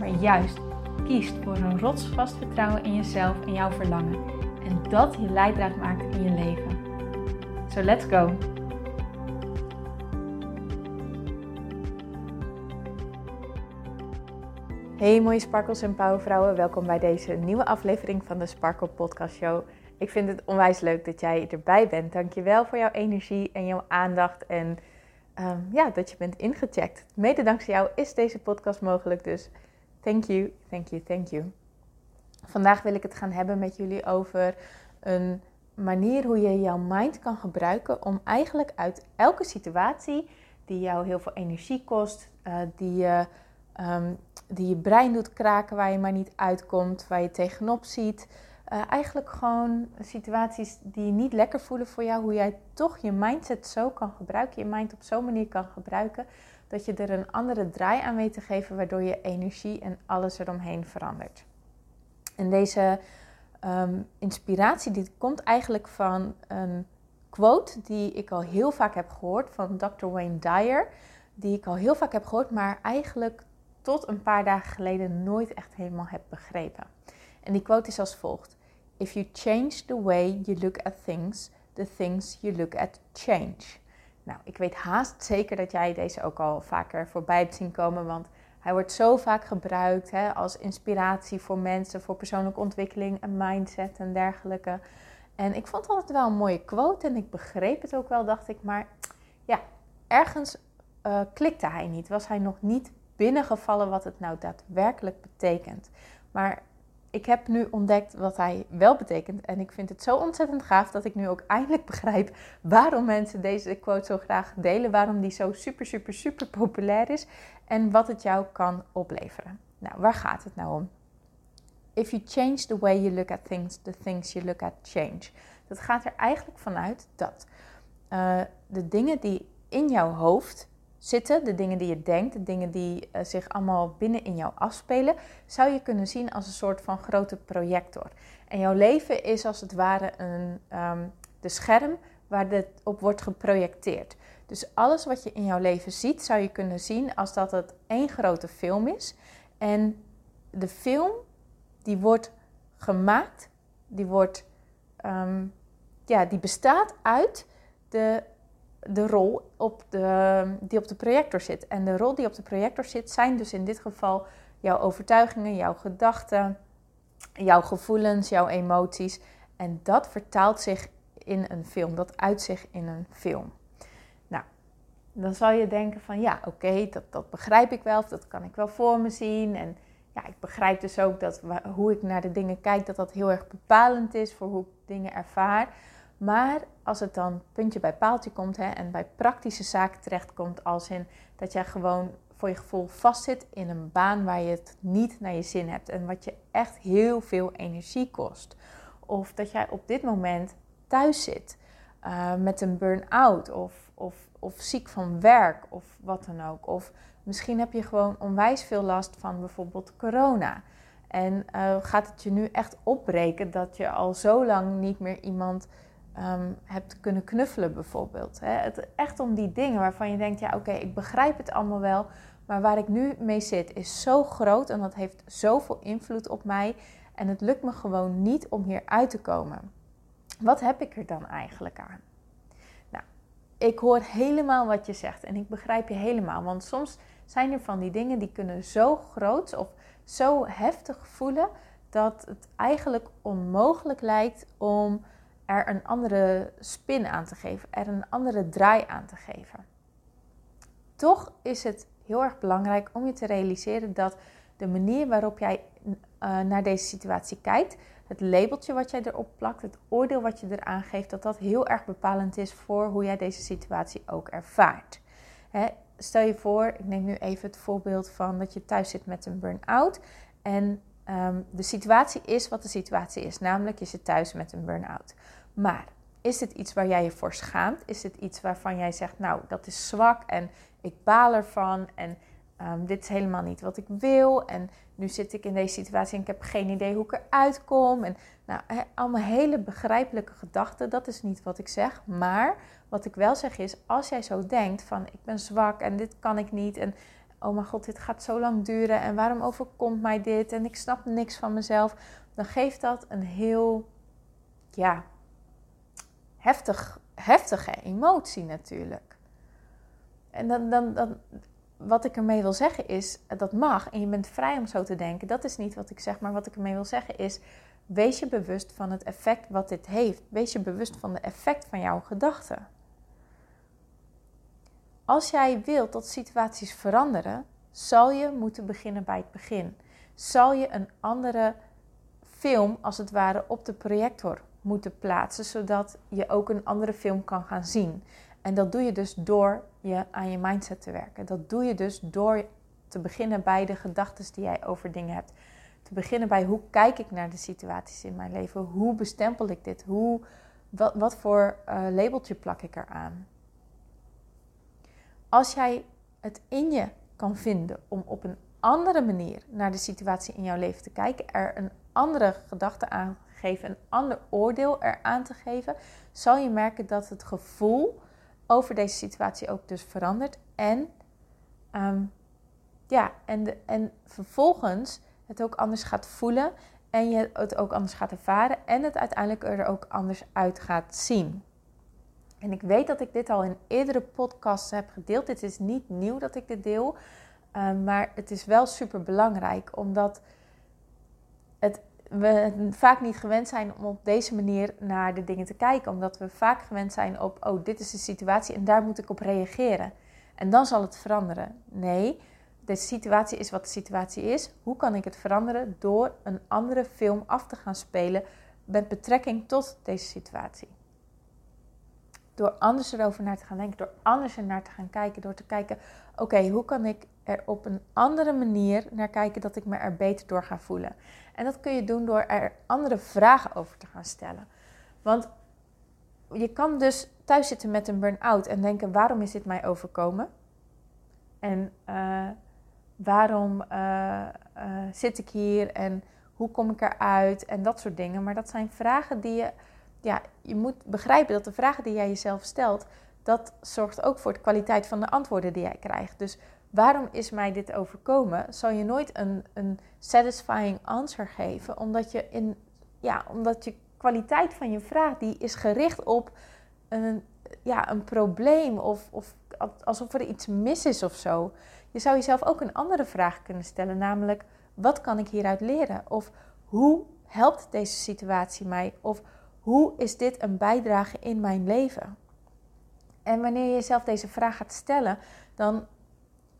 maar juist kiest voor een rotsvast vertrouwen in jezelf en jouw verlangen. En dat je leidraad maakt in je leven. So let's go! Hey mooie sparkles en powervrouwen, welkom bij deze nieuwe aflevering van de Sparkle Podcast Show. Ik vind het onwijs leuk dat jij erbij bent. Dankjewel voor jouw energie en jouw aandacht en um, ja, dat je bent ingecheckt. Mede dankzij jou is deze podcast mogelijk, dus Thank you, thank you, thank you. Vandaag wil ik het gaan hebben met jullie over een manier hoe je jouw mind kan gebruiken om eigenlijk uit elke situatie die jou heel veel energie kost, uh, die, je, um, die je brein doet kraken, waar je maar niet uitkomt, waar je tegenop ziet. Uh, eigenlijk gewoon situaties die niet lekker voelen voor jou, hoe jij toch je mindset zo kan gebruiken, je mind op zo'n manier kan gebruiken dat je er een andere draai aan weet te geven, waardoor je energie en alles eromheen verandert. En deze um, inspiratie komt eigenlijk van een quote die ik al heel vaak heb gehoord van Dr. Wayne Dyer, die ik al heel vaak heb gehoord, maar eigenlijk tot een paar dagen geleden nooit echt helemaal heb begrepen. En die quote is als volgt: If you change the way you look at things, the things you look at change. Nou, ik weet haast zeker dat jij deze ook al vaker voorbij hebt zien komen, want hij wordt zo vaak gebruikt hè, als inspiratie voor mensen, voor persoonlijke ontwikkeling en mindset en dergelijke. En ik vond altijd wel een mooie quote en ik begreep het ook wel, dacht ik. Maar ja, ergens uh, klikte hij niet. Was hij nog niet binnengevallen wat het nou daadwerkelijk betekent. Maar ik heb nu ontdekt wat hij wel betekent. En ik vind het zo ontzettend gaaf dat ik nu ook eindelijk begrijp waarom mensen deze quote zo graag delen. Waarom die zo super, super, super populair is. En wat het jou kan opleveren. Nou, waar gaat het nou om? If you change the way you look at things, the things you look at change. Dat gaat er eigenlijk vanuit dat uh, de dingen die in jouw hoofd zitten, de dingen die je denkt, de dingen die uh, zich allemaal binnen in jou afspelen, zou je kunnen zien als een soort van grote projector. En jouw leven is als het ware een um, de scherm waar dit op wordt geprojecteerd. Dus alles wat je in jouw leven ziet, zou je kunnen zien als dat het één grote film is. En de film die wordt gemaakt, die wordt, um, ja, die bestaat uit de de rol op de, die op de projector zit. En de rol die op de projector zit, zijn dus in dit geval jouw overtuigingen, jouw gedachten, jouw gevoelens, jouw emoties. En dat vertaalt zich in een film, dat uit zich in een film. Nou, dan zal je denken van ja, oké, dat, dat begrijp ik wel, dat kan ik wel voor me zien. En ja, ik begrijp dus ook dat hoe ik naar de dingen kijk, dat dat heel erg bepalend is voor hoe ik dingen ervaar. Maar als het dan puntje bij paaltje komt hè, en bij praktische zaken terechtkomt, als in dat jij gewoon voor je gevoel vastzit in een baan waar je het niet naar je zin hebt en wat je echt heel veel energie kost. Of dat jij op dit moment thuis zit uh, met een burn-out of, of, of ziek van werk of wat dan ook. Of misschien heb je gewoon onwijs veel last van bijvoorbeeld corona. En uh, gaat het je nu echt opbreken dat je al zo lang niet meer iemand um, hebt kunnen knuffelen bijvoorbeeld. Hè? Het, echt om die dingen waarvan je denkt, ja oké, ik begrijp het allemaal wel, maar waar ik nu mee zit is zo groot en dat heeft zoveel invloed op mij en het lukt me gewoon niet om hier uit te komen. Wat heb ik er dan eigenlijk aan? Nou, ik hoor helemaal wat je zegt en ik begrijp je helemaal, want soms zijn er van die dingen die kunnen zo groot of zo heftig voelen dat het eigenlijk onmogelijk lijkt om er een andere spin aan te geven, er een andere draai aan te geven. Toch is het heel erg belangrijk om je te realiseren dat de manier waarop jij uh, naar deze situatie kijkt, het labeltje wat jij erop plakt, het oordeel wat je eraan geeft, dat dat heel erg bepalend is voor hoe jij deze situatie ook ervaart. Hè, stel je voor, ik neem nu even het voorbeeld van dat je thuis zit met een burn-out. En ehm, de situatie is wat de situatie is, namelijk je zit thuis met een burn-out. Maar is dit iets waar jij je voor schaamt? Is dit iets waarvan jij zegt, nou, dat is zwak en ik baal ervan en um, dit is helemaal niet wat ik wil en nu zit ik in deze situatie en ik heb geen idee hoe ik eruit kom. En nou, allemaal hele begrijpelijke gedachten, dat is niet wat ik zeg. Maar wat ik wel zeg is, als jij zo denkt van ik ben zwak en dit kan ik niet en oh mijn god, dit gaat zo lang duren en waarom overkomt mij dit en ik snap niks van mezelf, dan geeft dat een heel, ja, heftig, heftige emotie natuurlijk. En dan, dan, dan, wat ik ermee wil zeggen is, dat mag en je bent vrij om zo te denken. Dat is niet wat ik zeg, maar wat ik ermee wil zeggen is, wees je bewust van het effect wat dit heeft. Wees je bewust van de effect van jouw gedachten. Als jij wilt dat situaties veranderen, zal je moeten beginnen bij het begin. Zal je een andere film, als het ware, op de projector moeten plaatsen, zodat je ook een andere film kan gaan zien. En dat doe je dus door je aan je mindset te werken. Dat doe je dus door te beginnen bij de gedachten die jij over dingen hebt. Te beginnen bij hoe kijk ik naar de situaties in mijn leven? Hoe bestempel ik dit? Hoe, wat, wat voor uh, labeltje plak ik eraan? Als jij het in je kan vinden om op een andere manier naar de situatie in jouw leven te kijken, er een andere gedachte aan geven, een ander oordeel eraan te geven, zal je merken dat het gevoel over deze situatie ook dus verandert. En, ehm, ja, en, de, en vervolgens het ook anders gaat voelen en je het ook anders gaat ervaren en het uiteindelijk er ook anders uit gaat zien. En ik weet dat ik dit al in eerdere podcasts heb gedeeld. Dit is niet nieuw dat ik dit deel, ehm, maar het is wel super belangrijk omdat het we vaak niet gewend zijn om op deze manier naar de dingen te kijken. Omdat we vaak gewend zijn op, oh, dit is de situatie en daar moet ik op reageren. En dan zal het veranderen. Nee, de situatie is wat de situatie is. Hoe kan ik het veranderen? Door een andere film af te gaan spelen met betrekking tot deze situatie. Door anders erover naar te gaan denken, door anders er naar te gaan kijken, door te kijken, oké, hoe kan ik er op een andere manier naar kijken dat ik me er beter door ga voelen. En dat kun je doen door er andere vragen over te gaan stellen. Want je kan dus thuis zitten met een burn-out en denken: waarom is dit mij overkomen? En uh, waarom uh, uh, zit ik hier en hoe kom ik eruit en dat soort dingen. Maar dat zijn vragen die je, ja, je moet begrijpen dat de vragen die jij jezelf stelt, dat zorgt ook voor de kwaliteit van de antwoorden die jij krijgt. Dus waarom is mij dit overkomen, zal je nooit een, een satisfying answer geven. Omdat je in ja, omdat je kwaliteit van je vraag die is gericht op een, ja, een probleem of, of alsof er iets mis is of zo. Je zou jezelf ook een andere vraag kunnen stellen, namelijk wat kan ik hieruit leren? Of hoe helpt deze situatie mij? Of hoe is dit een bijdrage in mijn leven? En wanneer je jezelf deze vraag gaat stellen, dan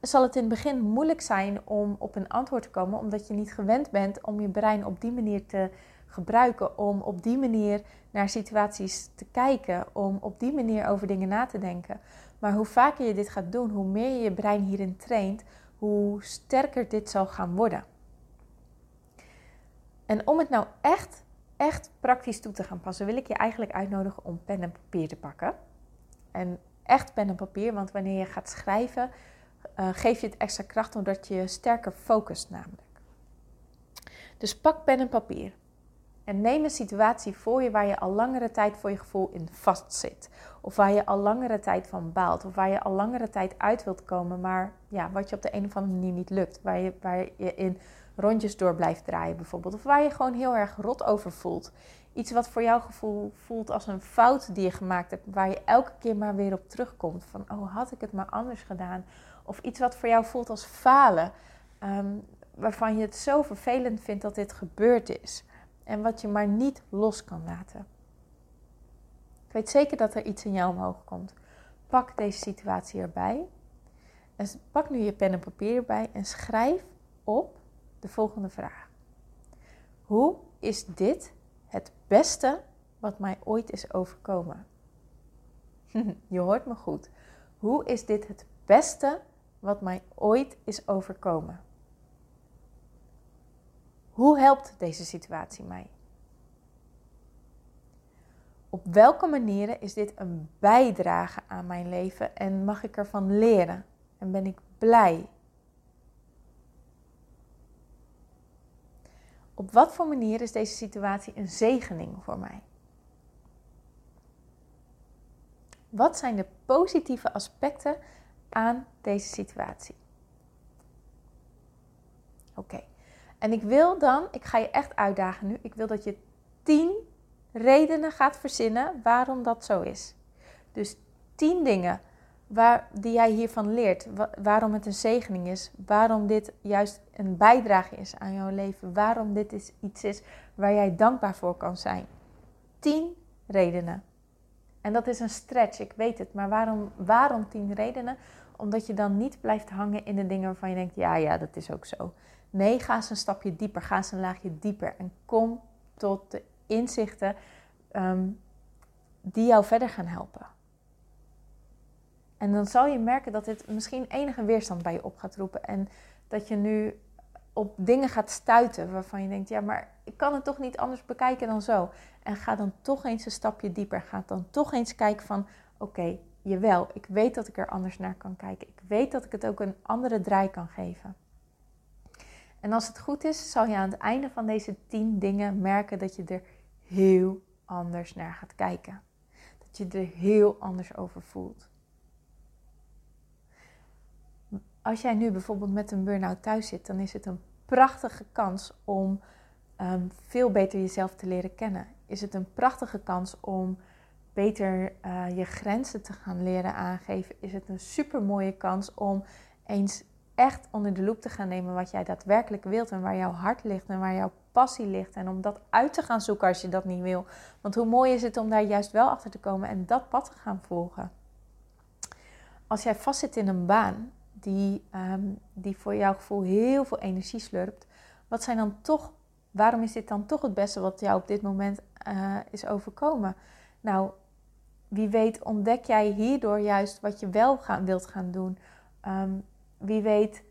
zal het in het begin moeilijk zijn om op een antwoord te komen, omdat je niet gewend bent om je brein op die manier te gebruiken, om op die manier naar situaties te kijken, om op die manier over dingen na te denken. Maar hoe vaker je dit gaat doen, hoe meer je je brein hierin traint, hoe sterker dit zal gaan worden. En om het nou echt, echt praktisch toe te gaan passen, wil ik je eigenlijk uitnodigen om pen en papier te pakken. En echt pen en papier, want wanneer je gaat schrijven, uh, geef je het extra kracht omdat je sterker focust namelijk. Dus pak pen en papier en neem een situatie voor je waar je al langere tijd voor je gevoel in vastzit. Of waar je al langere tijd van baalt. Of waar je al langere tijd uit wilt komen, maar ja, wat je op de een of andere manier niet lukt. Waar je, waar je in rondjes door blijft draaien bijvoorbeeld. Of waar je gewoon heel erg rot over voelt. Iets wat voor jouw gevoel voelt als een fout die je gemaakt hebt. Waar je elke keer maar weer op terugkomt. Van, oh, had ik het maar anders gedaan. Of iets wat voor jou voelt als falen. Ehm, waarvan je het zo vervelend vindt dat dit gebeurd is. En wat je maar niet los kan laten. Ik weet zeker dat er iets in jou omhoog komt. Pak deze situatie erbij. En pak nu je pen en papier erbij en schrijf op de volgende vraag. Hoe is dit het beste wat mij ooit is overkomen? je hoort me goed. Hoe is dit het beste wat mij ooit is overkomen. Hoe helpt deze situatie mij? Op welke manieren is dit een bijdrage aan mijn leven en mag ik ervan leren? En ben ik blij? Op wat voor manier is deze situatie een zegening voor mij? Wat zijn de positieve aspecten aan deze situatie? Oké, en ik wil dan, ik ga je echt uitdagen nu, ik wil dat je tien redenen gaat verzinnen waarom dat zo is. Dus tien dingen waar, die jij hiervan leert. waarom het een zegening is. Waarom dit juist een bijdrage is aan jouw leven. Waarom dit is, iets is waar jij dankbaar voor kan zijn. Tien redenen. En dat is een stretch, ik weet het. Maar waarom, waarom tien redenen? Omdat je dan niet blijft hangen in de dingen waarvan je denkt: ja, ja, dat is ook zo. Nee, ga eens een stapje dieper. Ga eens een laagje dieper. En kom tot de inzichten ehm, die jou verder gaan helpen. En dan zal je merken dat dit misschien enige weerstand bij je op gaat roepen. En dat je nu op dingen gaat stuiten waarvan je denkt: ja, maar ik kan het toch niet anders bekijken dan zo. En ga dan toch eens een stapje dieper. Ga dan toch eens kijken van: oké, jawel, ik weet dat ik er anders naar kan kijken. Ik weet dat ik het ook een andere draai kan geven. En als het goed is, zal je aan het einde van deze tien dingen merken dat je er heel anders naar gaat kijken. Dat je er heel anders over voelt. Als jij nu bijvoorbeeld met een burn-out thuis zit, dan is het een prachtige kans om um, veel beter jezelf te leren kennen. Is het een prachtige kans om beter uh, je grenzen te gaan leren aangeven? Is het een super mooie kans om eens echt onder de loep te gaan nemen wat jij daadwerkelijk wilt en waar jouw hart ligt en waar jouw passie ligt. En om dat uit te gaan zoeken als je dat niet wil. Want hoe mooi is het om daar juist wel achter te komen en dat pad te gaan volgen. Als jij vastzit in een baan die, ehm, die voor jouw gevoel heel veel energie slurpt, wat zijn dan toch, waarom is dit dan toch het beste wat jou op dit moment uh, is overkomen? Nou, wie weet ontdek jij hierdoor juist wat je wel gaan, wilt gaan doen. Um, wie weet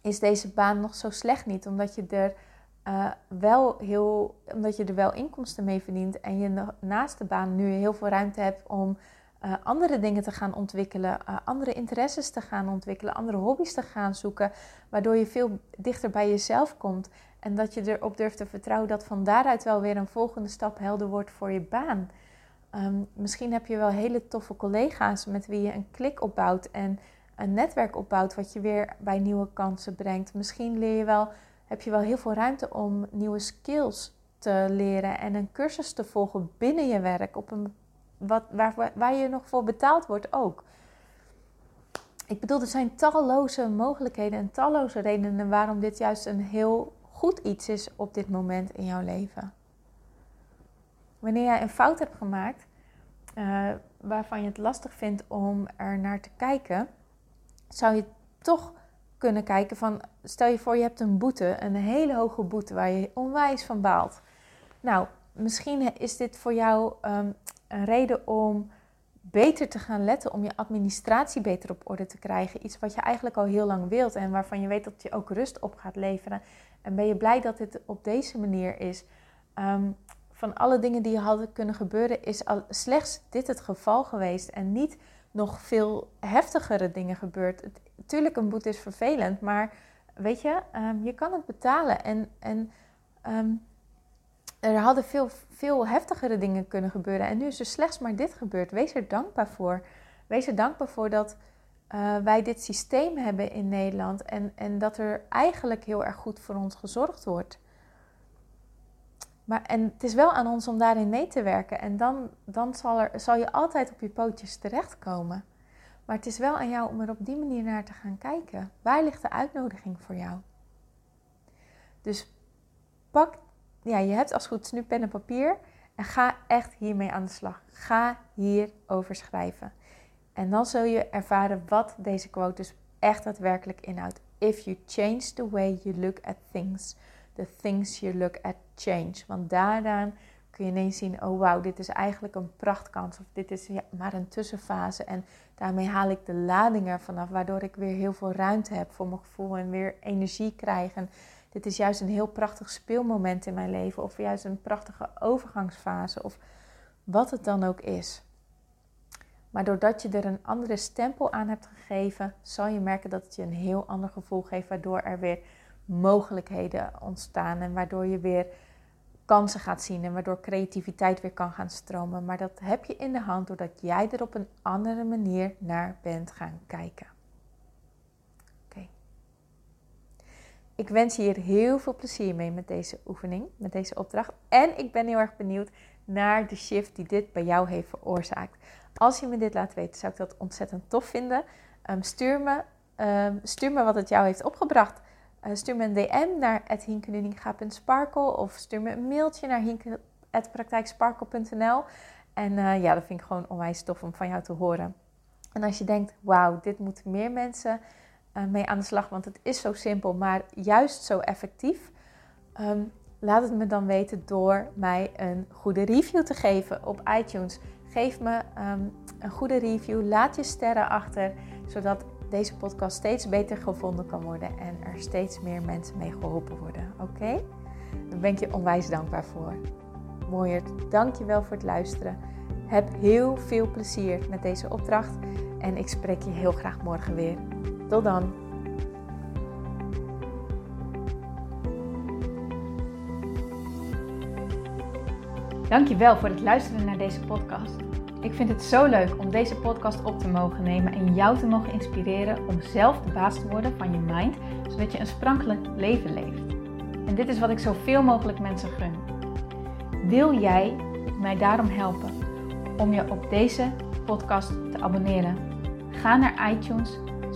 is deze baan nog zo slecht niet, omdat je er uh, wel heel, omdat je er wel inkomsten mee verdient en je naast de baan nu heel veel ruimte hebt om uh, andere dingen te gaan ontwikkelen, uh, andere interesses te gaan ontwikkelen, andere hobby's te gaan zoeken, waardoor je veel dichter bij jezelf komt en dat je erop durft te vertrouwen dat van daaruit wel weer een volgende stap helder wordt voor je baan. Um, misschien heb je wel hele toffe collega's met wie je een klik opbouwt en een netwerk opbouwt wat je weer bij nieuwe kansen brengt. Misschien leer je wel, heb je wel heel veel ruimte om nieuwe skills te leren en een cursus te volgen binnen je werk, op een, wat, waar, waar je nog voor betaald wordt ook. Ik bedoel, er zijn talloze mogelijkheden en talloze redenen waarom dit juist een heel goed iets is op dit moment in jouw leven. Wanneer jij een fout hebt gemaakt, uh, waarvan je het lastig vindt om er naar te kijken, zou je toch kunnen kijken van, stel je voor je hebt een boete, een hele hoge boete waar je onwijs van baalt. Nou, misschien is dit voor jou um, een reden om beter te gaan letten, om je administratie beter op orde te krijgen. Iets wat je eigenlijk al heel lang wilt en waarvan je weet dat je ook rust op gaat leveren. En ben je blij dat dit op deze manier is? Um, van alle dingen die hadden kunnen gebeuren, is al slechts dit het geval geweest en niet nog veel heftigere dingen gebeurt. tuurlijk, een boete is vervelend, maar weet je, um, je kan het betalen. En, en er hadden veel, veel heftigere dingen kunnen gebeuren. En nu is er slechts maar dit gebeurd. Wees er dankbaar voor. Wees er dankbaar voor dat uh, wij dit systeem hebben in Nederland. En, en dat er eigenlijk heel erg goed voor ons gezorgd wordt. Maar, en het is wel aan ons om daarin mee te werken. En dan, dan zal, er, zal je altijd op je pootjes terechtkomen. Maar het is wel aan jou om er op die manier naar te gaan kijken. Waar ligt de uitnodiging voor jou? Dus pak, ja, je hebt als goed nu pen en papier. En ga echt hiermee aan de slag. Ga hierover schrijven. En dan zul je ervaren wat deze quote dus echt daadwerkelijk inhoudt. If you change the way you look at things, the things you look at change. Want daaraan kun je ineens zien, oh wauw, dit is eigenlijk een prachtkans. Of dit is ja, maar een tussenfase. En Daarmee haal ik de lading ervan af, waardoor ik weer heel veel ruimte heb voor mijn gevoel en weer energie krijg. En dit is juist een heel prachtig speelmoment in mijn leven, of juist een prachtige overgangsfase, of wat het dan ook is. Maar doordat je er een andere stempel aan hebt gegeven, zal je merken dat het je een heel ander gevoel geeft, waardoor er weer mogelijkheden ontstaan en waardoor je weer kansen gaat zien en waardoor creativiteit weer kan gaan stromen. Maar dat heb je in de hand doordat jij er op een andere manier naar bent gaan kijken. Ik wens je hier heel veel plezier mee met deze oefening, met deze opdracht. En ik ben heel erg benieuwd naar de shift die dit bij jou heeft veroorzaakt. Als je me dit laat weten, zou ik dat ontzettend tof vinden. Um, stuur, me, um, stuur me wat het jou heeft opgebracht. Uh, stuur me een DM naar hinkenuninga.sparkle of stuur me een mailtje naar hinke.praktijksparkle.nl. En uh, ja, dat vind ik gewoon onwijs tof om van jou te horen. En als je denkt, wauw, dit moeten meer mensen mee aan de slag, want het is zo simpel, maar juist zo effectief. Um, laat het me dan weten door mij een goede review te geven op iTunes. Geef me um, een goede review, laat je sterren achter, zodat deze podcast steeds beter gevonden kan worden en er steeds meer mensen mee geholpen worden. Oké? Okay? Daar ben ik je onwijs dankbaar voor. Mooiert, dank je wel voor het luisteren. Heb heel veel plezier met deze opdracht en ik spreek je heel graag morgen weer. Tot dan. Dankjewel voor het luisteren naar deze podcast. Ik vind het zo leuk om deze podcast op te mogen nemen en jou te mogen inspireren om zelf de baas te worden van je mind, zodat je een sprankelijk leven leeft. En dit is wat ik zoveel mogelijk mensen gun. Wil jij mij daarom helpen om je op deze podcast te abonneren? Ga naar iTunes,